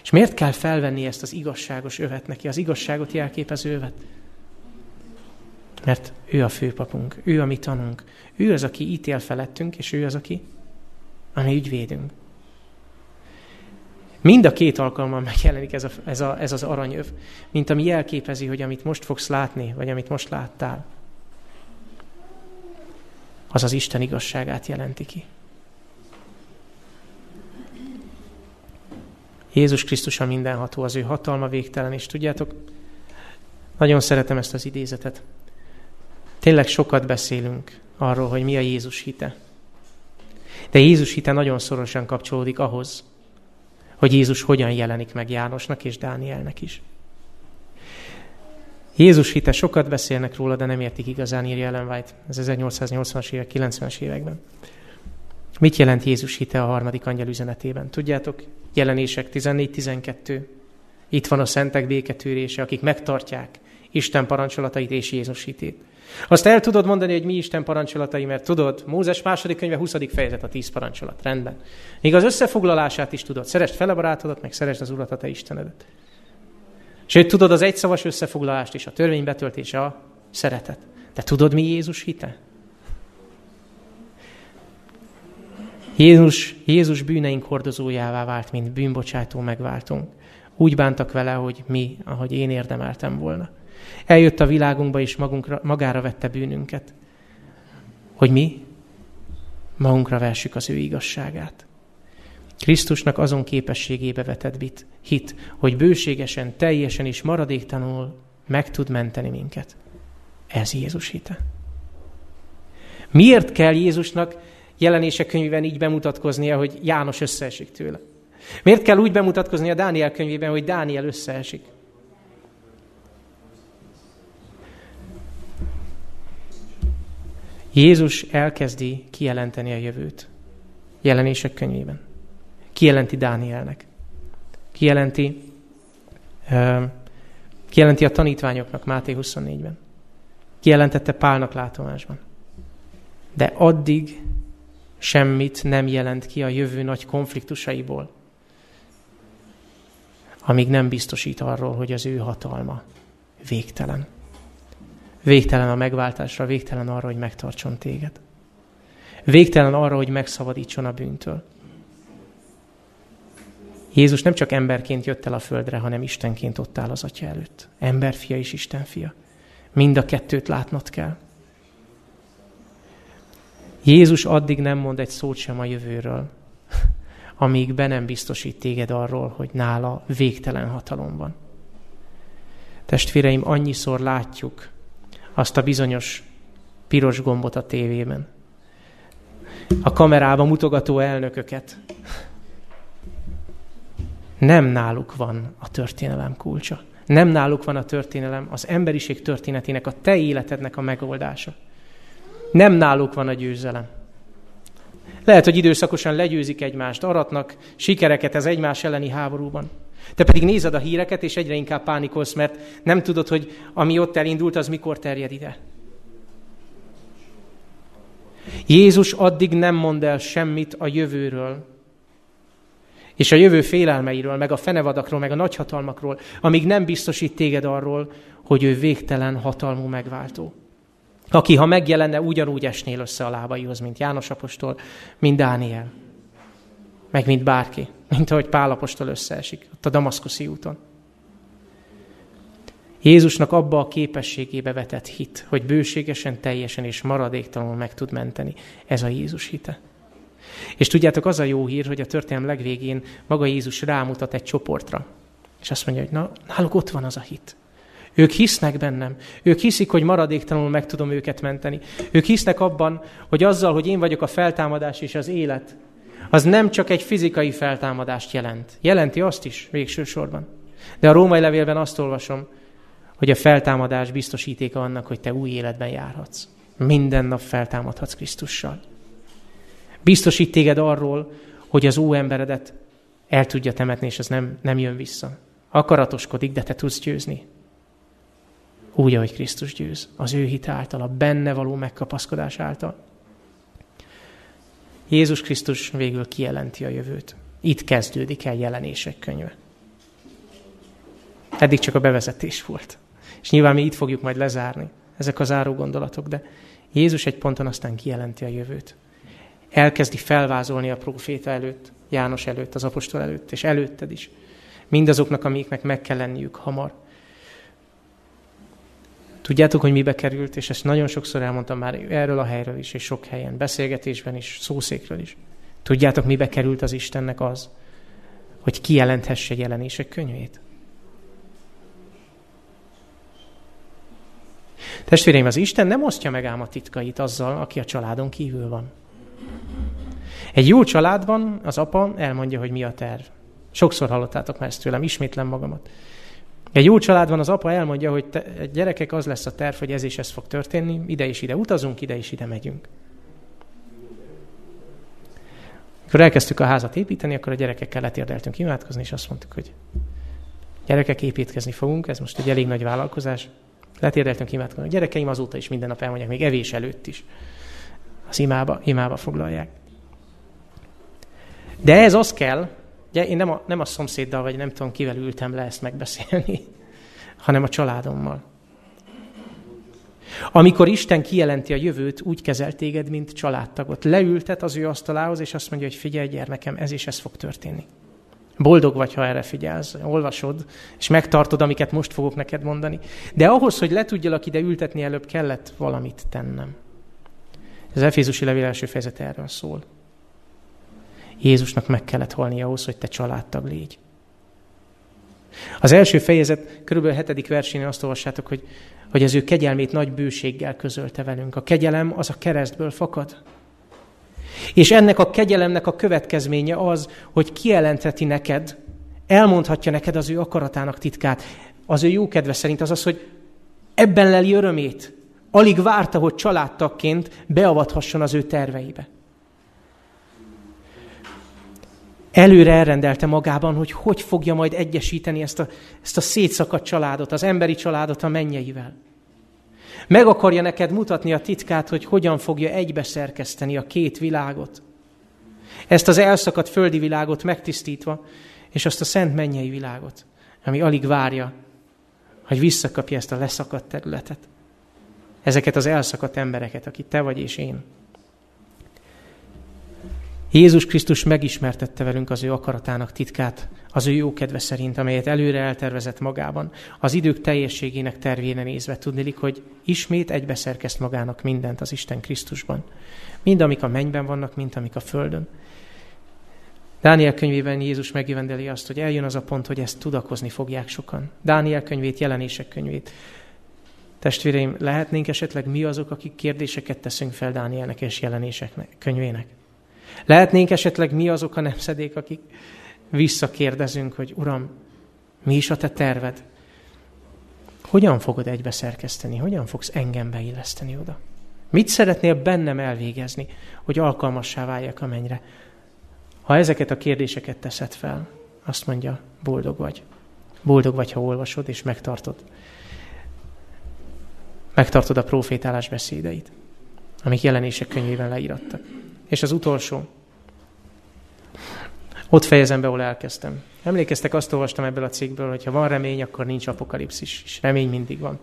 S1: És miért kell felvenni ezt az igazságos övet neki, az igazságot jelképező övet? Mert ő a főpapunk, ő a mi tanunk, ő az, aki ítél felettünk, és ő az, aki a mi ügyvédünk. Mind a két alkalommal megjelenik ez, a, ez, a, ez az aranyöv, mint ami jelképezi, hogy amit most fogsz látni, vagy amit most láttál, az az Isten igazságát jelenti ki. Jézus Krisztus a mindenható, az ő hatalma végtelen, és tudjátok, nagyon szeretem ezt az idézetet. Tényleg sokat beszélünk arról, hogy mi a Jézus hite. De Jézus hite nagyon szorosan kapcsolódik ahhoz, hogy Jézus hogyan jelenik meg Jánosnak és Dánielnek is. Jézus hite, sokat beszélnek róla, de nem értik igazán, írja Ellen White, ez 1880-as évek, 90-es években. Mit jelent Jézus hite a harmadik angyal üzenetében? Tudjátok, jelenések 14-12. Itt van a szentek béketűrése, akik megtartják Isten parancsolatait és Jézus hitét. Azt el tudod mondani, hogy mi Isten parancsolatai, mert tudod, Mózes második könyve 20. fejezet a tíz parancsolat. Rendben. Még az összefoglalását is tudod. Szeresd fel a barátodat, meg szeresd az Urat, a te Istenedet. Sőt, tudod az egyszavas összefoglalást is, a törvény betöltése, a szeretet. De tudod, mi Jézus hite? Jézus, Jézus bűneink hordozójává vált, mint bűnbocsátó megváltunk. Úgy bántak vele, hogy mi, ahogy én érdemeltem volna. Eljött a világunkba, és magunkra, magára vette bűnünket. Hogy mi magunkra versük az ő igazságát. Krisztusnak azon képességébe vetett bit, hit, hogy bőségesen, teljesen és maradéktalanul meg tud menteni minket. Ez Jézus hite. Miért kell Jézusnak jelenések könyvében így bemutatkoznia, hogy János összeesik tőle? Miért kell úgy bemutatkozni a Dániel könyvében, hogy Dániel összeesik? Jézus elkezdi kijelenteni a jövőt. Jelenések könyvében. Kijelenti Dánielnek. Kijelenti, kijelenti a tanítványoknak Máté 24-ben. Kijelentette Pálnak látomásban. De addig semmit nem jelent ki a jövő nagy konfliktusaiból, amíg nem biztosít arról, hogy az ő hatalma végtelen Végtelen a megváltásra, végtelen arra, hogy megtartson téged. Végtelen arra, hogy megszabadítson a bűntől. Jézus nem csak emberként jött el a földre, hanem Istenként ott áll az Atya előtt. Emberfia és Istenfia. Mind a kettőt látnod kell. Jézus addig nem mond egy szót sem a jövőről, [laughs] amíg be nem biztosít téged arról, hogy nála végtelen hatalom van. Testvéreim, annyiszor látjuk azt a bizonyos piros gombot a tévében. A kamerába mutogató elnököket. Nem náluk van a történelem kulcsa. Nem náluk van a történelem, az emberiség történetének, a te életednek a megoldása. Nem náluk van a győzelem. Lehet, hogy időszakosan legyőzik egymást, aratnak sikereket az egymás elleni háborúban. Te pedig nézed a híreket, és egyre inkább pánikolsz, mert nem tudod, hogy ami ott elindult, az mikor terjed ide. Jézus addig nem mond el semmit a jövőről, és a jövő félelmeiről, meg a fenevadakról, meg a nagyhatalmakról, amíg nem biztosít téged arról, hogy ő végtelen hatalmú megváltó. Aki, ha megjelenne, ugyanúgy esnél össze a lábaihoz, mint János apostol, mint Dániel. Meg mint bárki, mint ahogy Pál apostol összeesik ott a Damaszkuszi úton. Jézusnak abba a képességébe vetett hit, hogy bőségesen, teljesen és maradéktalanul meg tud menteni. Ez a Jézus hite. És tudjátok, az a jó hír, hogy a történelem legvégén maga Jézus rámutat egy csoportra. És azt mondja, hogy na, náluk ott van az a hit. Ők hisznek bennem. Ők hiszik, hogy maradéktalanul meg tudom őket menteni. Ők hisznek abban, hogy azzal, hogy én vagyok a feltámadás és az élet, az nem csak egy fizikai feltámadást jelent. Jelenti azt is végső sorban. De a római levélben azt olvasom, hogy a feltámadás biztosítéka annak, hogy te új életben járhatsz. Minden nap feltámadhatsz Krisztussal. Biztosít téged arról, hogy az új emberedet el tudja temetni, és az nem, nem jön vissza. Akaratoskodik, de te tudsz győzni. Úgy, ahogy Krisztus győz. Az ő hit által, a benne való megkapaszkodás által. Jézus Krisztus végül kijelenti a jövőt. Itt kezdődik el jelenések könyve. Eddig csak a bevezetés volt. És nyilván mi itt fogjuk majd lezárni, ezek az záró gondolatok, de Jézus egy ponton aztán kijelenti a jövőt. Elkezdi felvázolni a proféta előtt, János előtt, az apostol előtt, és előtted is. Mindazoknak, amiknek meg kell lenniük hamar. Tudjátok, hogy mibe került, és ezt nagyon sokszor elmondtam már erről a helyről is, és sok helyen, beszélgetésben is, szószékről is. Tudjátok, mibe került az Istennek az, hogy kijelenthesse jelenések könyvét? Testvéreim, az Isten nem osztja meg ám a titkait azzal, aki a családon kívül van. Egy jó családban az apa elmondja, hogy mi a terv. Sokszor hallottátok már ezt tőlem, ismétlem magamat. Egy jó családban az apa elmondja, hogy te, gyerekek, az lesz a terv, hogy ez és ez fog történni, ide és ide utazunk, ide és ide megyünk. Amikor elkezdtük a házat építeni, akkor a gyerekekkel letérdeltünk imádkozni, és azt mondtuk, hogy gyerekek, építkezni fogunk, ez most egy elég nagy vállalkozás. Letérdeltünk imádkozni. A gyerekeim azóta is minden nap elmondják, még evés előtt is. Az imába, imába foglalják. De ez az kell, ugye én nem a, nem a szomszéddal, vagy nem tudom, kivel ültem le ezt megbeszélni, [laughs] hanem a családommal. Amikor Isten kijelenti a jövőt, úgy kezelt téged, mint családtagot. Leültet az ő asztalához, és azt mondja, hogy figyelj, gyermekem, ez és ez fog történni. Boldog vagy, ha erre figyelsz, olvasod, és megtartod, amiket most fogok neked mondani. De ahhoz, hogy le tudjalak ide ültetni előbb, kellett valamit tennem. Az Efézusi levél első fejezet erről szól. Jézusnak meg kellett halni ahhoz, hogy te családtag légy. Az első fejezet körülbelül hetedik versénél azt olvassátok, hogy, hogy az ő kegyelmét nagy bőséggel közölte velünk. A kegyelem az a keresztből fakad. És ennek a kegyelemnek a következménye az, hogy kijelentheti neked, elmondhatja neked az ő akaratának titkát. Az ő jó kedve szerint az az, hogy ebben leli örömét. Alig várta, hogy családtagként beavathasson az ő terveibe. Előre elrendelte magában, hogy hogy fogja majd egyesíteni ezt a, ezt a szétszakadt családot, az emberi családot a mennyeivel. Meg akarja neked mutatni a titkát, hogy hogyan fogja egybeszerkeszteni a két világot. Ezt az elszakadt földi világot megtisztítva, és azt a szent mennyei világot, ami alig várja, hogy visszakapja ezt a leszakadt területet. ezeket az elszakadt embereket, akik te vagy és én. Jézus Krisztus megismertette velünk az ő akaratának titkát, az ő jó kedve szerint, amelyet előre eltervezett magában, az idők teljességének tervére nézve tudnélik, hogy ismét egybeszerkeszt magának mindent az Isten Krisztusban. Mind amik a mennyben vannak, mint amik a földön. Dániel könyvében Jézus megjövendeli azt, hogy eljön az a pont, hogy ezt tudakozni fogják sokan. Dániel könyvét, jelenések könyvét. Testvéreim, lehetnénk esetleg mi azok, akik kérdéseket teszünk fel Dánielnek és jelenéseknek, könyvének? Lehetnénk esetleg mi azok a nemzedék, akik visszakérdezünk, hogy Uram, mi is a te terved? Hogyan fogod egybe szerkeszteni? Hogyan fogsz engem beilleszteni oda? Mit szeretnél bennem elvégezni, hogy alkalmassá váljak a mennyre? Ha ezeket a kérdéseket teszed fel, azt mondja, boldog vagy. Boldog vagy, ha olvasod és megtartod. Megtartod a profétálás beszédeit, amik jelenések könyvében leírattak. És az utolsó, ott fejezem be, ahol elkezdtem. Emlékeztek, azt olvastam ebből a cikkből, hogy ha van remény, akkor nincs apokalipszis, és remény mindig van.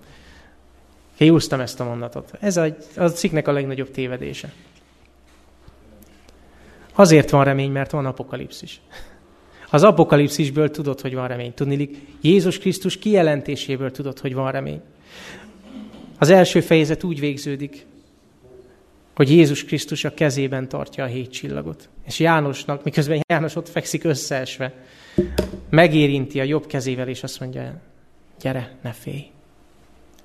S1: Kiúztam ezt a mondatot. Ez a, a cikknek a legnagyobb tévedése. Azért van remény, mert van apokalipszis. Az apokalipszisből tudod, hogy van remény. Tudnilik, Jézus Krisztus kijelentéséből tudod, hogy van remény. Az első fejezet úgy végződik, hogy Jézus Krisztus a kezében tartja a hét csillagot. És Jánosnak, miközben János ott fekszik összeesve, megérinti a jobb kezével, és azt mondja, gyere, ne félj.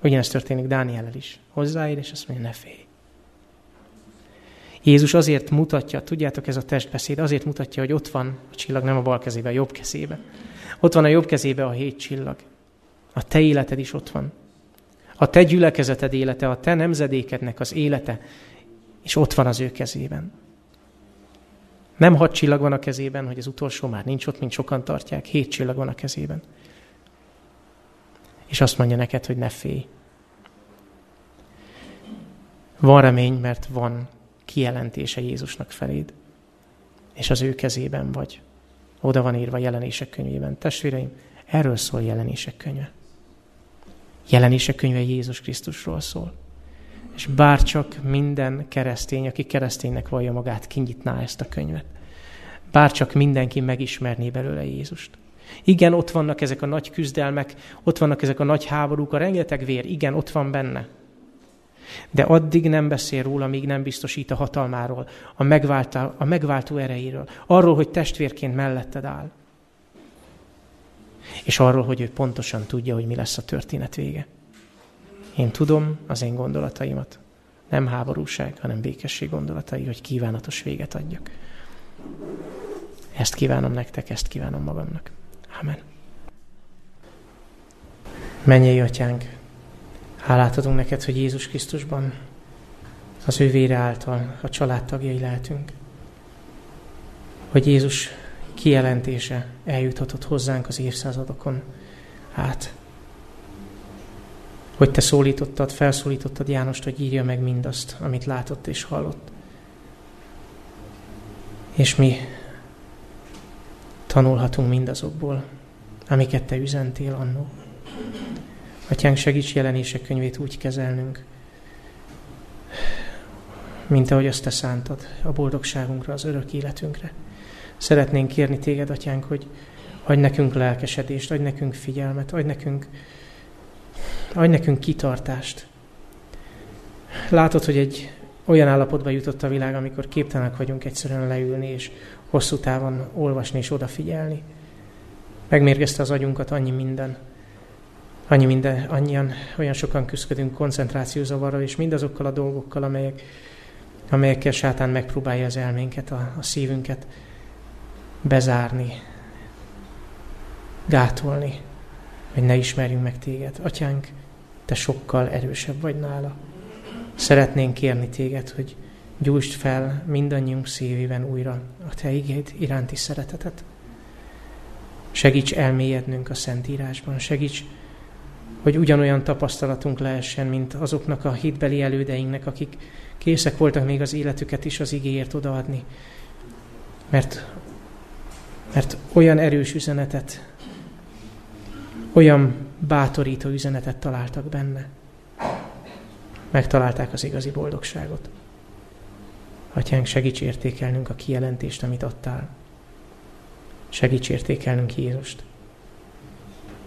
S1: Ugyanezt történik Dániellel is. Hozzáér, és azt mondja, ne félj. Jézus azért mutatja, tudjátok, ez a testbeszéd, azért mutatja, hogy ott van a csillag, nem a bal kezébe, a jobb kezébe. Ott van a jobb kezébe a hét csillag. A te életed is ott van. A te gyülekezeted élete, a te nemzedékednek az élete, és ott van az ő kezében. Nem hat csillag van a kezében, hogy az utolsó már nincs ott, mint sokan tartják, hét csillag van a kezében. És azt mondja neked, hogy ne félj. Van remény, mert van kijelentése Jézusnak feléd, és az ő kezében vagy. Oda van írva jelenések könyvében. Testvéreim, erről szól jelenések könyve. Jelenések könyve Jézus Krisztusról szól. És bárcsak minden keresztény, aki kereszténynek vallja magát, kinyitná ezt a könyvet. Bárcsak mindenki megismerné belőle Jézust. Igen, ott vannak ezek a nagy küzdelmek, ott vannak ezek a nagy háborúk, a rengeteg vér, igen, ott van benne. De addig nem beszél róla, míg nem biztosít a hatalmáról, a megváltó, a megváltó erejéről, arról, hogy testvérként melletted áll. És arról, hogy ő pontosan tudja, hogy mi lesz a történet vége. Én tudom az én gondolataimat. Nem háborúság, hanem békesség gondolatai, hogy kívánatos véget adjak. Ezt kívánom nektek, ezt kívánom magamnak. Amen. Menjél, atyánk, hálát adunk neked, hogy Jézus Krisztusban az ő vére által a családtagjai lehetünk. Hogy Jézus kijelentése eljuthatott hozzánk az évszázadokon át hogy te szólítottad, felszólítottad Jánost, hogy írja meg mindazt, amit látott és hallott. És mi tanulhatunk mindazokból, amiket te üzentél annó. Atyánk, segíts jelenések könyvét úgy kezelnünk, mint ahogy azt te szántad a boldogságunkra, az örök életünkre. Szeretnénk kérni téged, atyánk, hogy adj nekünk lelkesedést, adj nekünk figyelmet, adj nekünk Adj nekünk kitartást. Látod, hogy egy olyan állapotba jutott a világ, amikor képtelenek vagyunk egyszerűen leülni, és hosszú távon olvasni és odafigyelni. Megmérgezte az agyunkat annyi minden. Annyi minden, annyian, olyan sokan küzdködünk koncentrációzavarral, és mindazokkal a dolgokkal, amelyek, amelyekkel sátán megpróbálja az elménket, a, a szívünket bezárni, gátolni, hogy ne ismerjünk meg téged. Atyánk, te sokkal erősebb vagy nála. Szeretnénk kérni téged, hogy gyújtsd fel mindannyiunk szívében újra a te igéd iránti szeretetet. Segíts elmélyednünk a Szentírásban, segíts, hogy ugyanolyan tapasztalatunk lehessen, mint azoknak a hitbeli elődeinknek, akik készek voltak még az életüket is az igéért odaadni. Mert, mert olyan erős üzenetet olyan bátorító üzenetet találtak benne. megtalálták az igazi boldogságot. Atyánk, segíts értékelnünk a kijelentést, amit adtál. Segíts értékelnünk Jézust.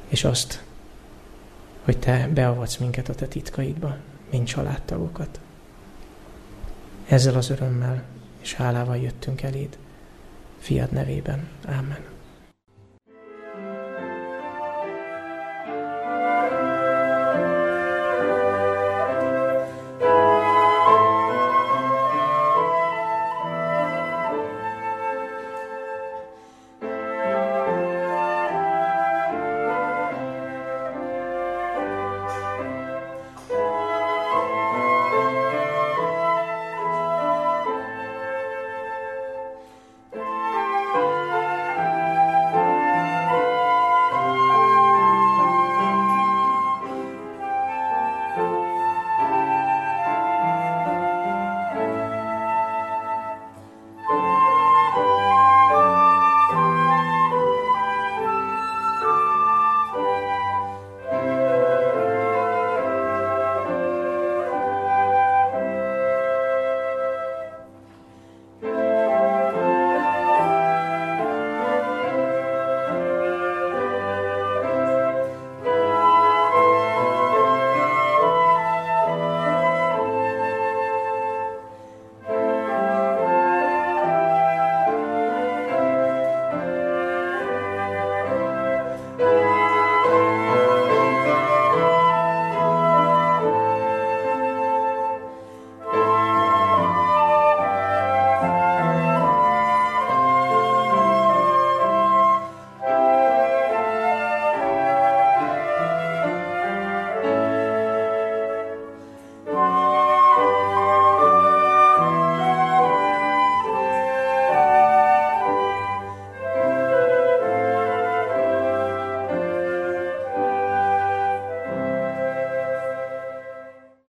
S1: És azt, hogy Te beavatsz minket a Te titkaidba, mint családtagokat. Ezzel az örömmel és hálával jöttünk eléd. Fiad nevében. Ámen.